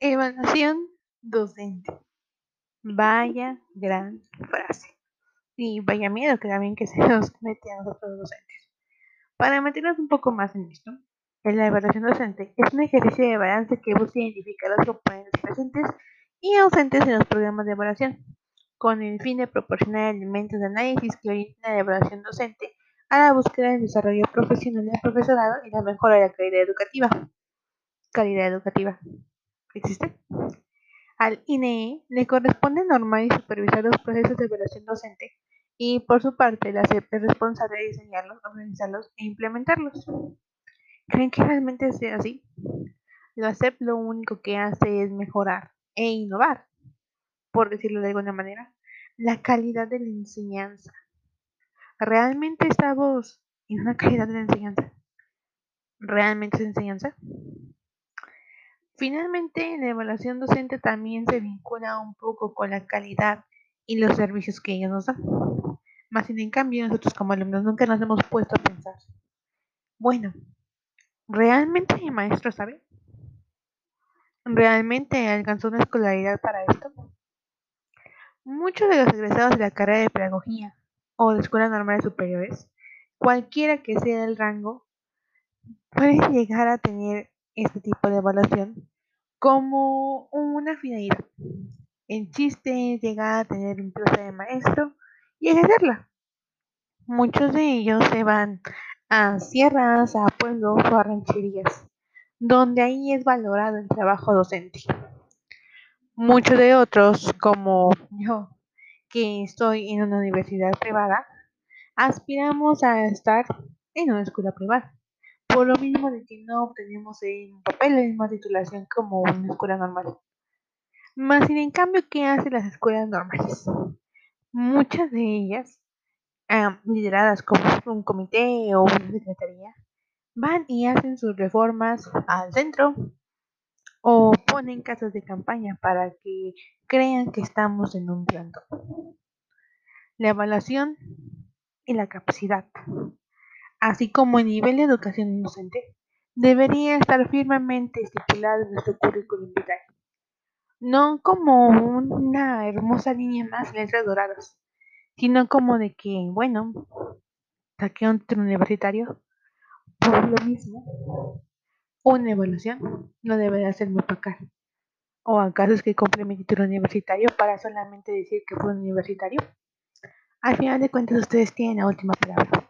Evaluación docente. Vaya gran frase. Y vaya miedo que también que se nos mete a nosotros docentes. Para meternos un poco más en esto, la evaluación docente es un ejercicio de balance que busca identificar los componentes presentes y ausentes en los programas de evaluación, con el fin de proporcionar elementos de análisis que orienten la evaluación docente a la búsqueda del desarrollo profesional del profesorado y la mejora de la calidad educativa. Calidad educativa. ¿Existe? Al INE le corresponde normar y supervisar los procesos de evaluación docente y, por su parte, la CEP es responsable de diseñarlos, organizarlos e implementarlos. ¿Creen que realmente sea así? La CEP lo único que hace es mejorar e innovar, por decirlo de alguna manera, la calidad de la enseñanza. ¿Realmente estamos en una calidad de la enseñanza? ¿Realmente es enseñanza? Finalmente, la evaluación docente también se vincula un poco con la calidad y los servicios que ellos nos dan. Más sin en cambio, nosotros como alumnos nunca nos hemos puesto a pensar, bueno, ¿realmente mi maestro sabe? ¿Realmente alcanzó una escolaridad para esto? Muchos de los egresados de la carrera de pedagogía o de escuelas normales superiores, cualquiera que sea el rango, pueden llegar a tener este tipo de evaluación como una finalidad. El chiste es llegar a tener un plaza de maestro y ejercerla. Muchos de ellos se van a sierras, a pueblos o a rancherías, donde ahí es valorado el trabajo docente. Muchos de otros, como yo, que estoy en una universidad privada, aspiramos a estar en una escuela privada. Por lo mismo de que no obtenemos en papel la misma titulación como una escuela normal. Más sin en cambio, ¿qué hacen las escuelas normales? Muchas de ellas, lideradas como un comité o una secretaría, van y hacen sus reformas al centro o ponen casas de campaña para que crean que estamos en un planto. La evaluación y la capacidad, así como el nivel de educación docente, debería estar firmemente estipulado en nuestro currículum vitae. No como una hermosa línea más letras doradas, sino como de que, bueno, saqué un universitario, por lo mismo, una evaluación no debería ser muy pacar. ¿O acaso es que compré mi título universitario para solamente decir que fue universitario? Al final de cuentas ustedes tienen la última palabra.